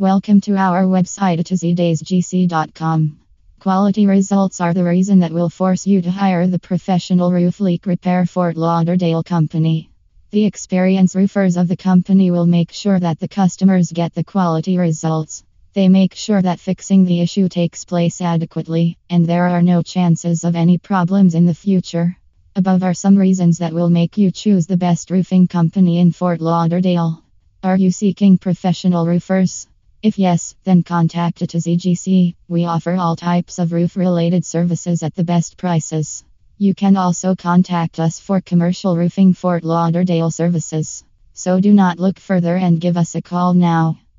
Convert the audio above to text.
Welcome to our website at atoz-gc.com. Quality results are the reason that will force you to hire the professional roof leak repair Fort Lauderdale company. The experienced roofers of the company will make sure that the customers get the quality results. They make sure that fixing the issue takes place adequately, and there are no chances of any problems in the future. Above are some reasons that will make you choose the best roofing company in Fort Lauderdale. Are you seeking professional roofers? If yes, then contact us EGC. We offer all types of roof related services at the best prices. You can also contact us for commercial roofing Fort Lauderdale services. So do not look further and give us a call now.